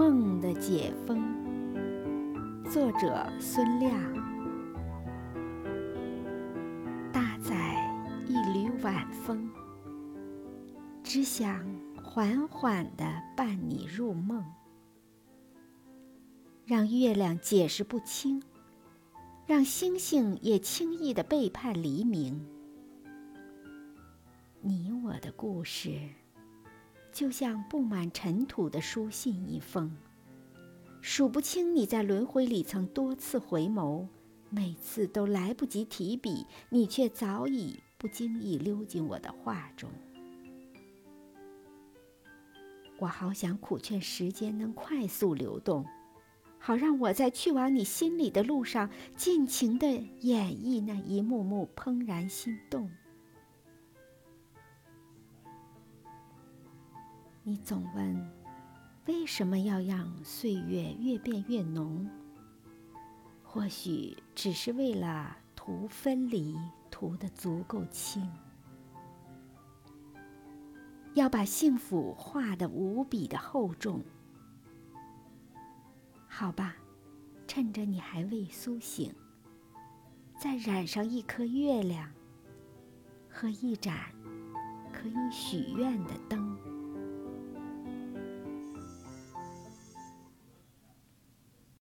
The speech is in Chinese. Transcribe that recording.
梦的解封，作者孙亮。搭载一缕晚风，只想缓缓地伴你入梦，让月亮解释不清，让星星也轻易地背叛黎明。你我的故事。就像布满尘土的书信一封，数不清你在轮回里曾多次回眸，每次都来不及提笔，你却早已不经意溜进我的画中。我好想苦劝时间能快速流动，好让我在去往你心里的路上，尽情地演绎那一幕幕怦然心动。你总问，为什么要让岁月越变越浓？或许只是为了图分离，图得足够轻。要把幸福画得无比的厚重。好吧，趁着你还未苏醒，再染上一颗月亮和一盏可以许愿的灯。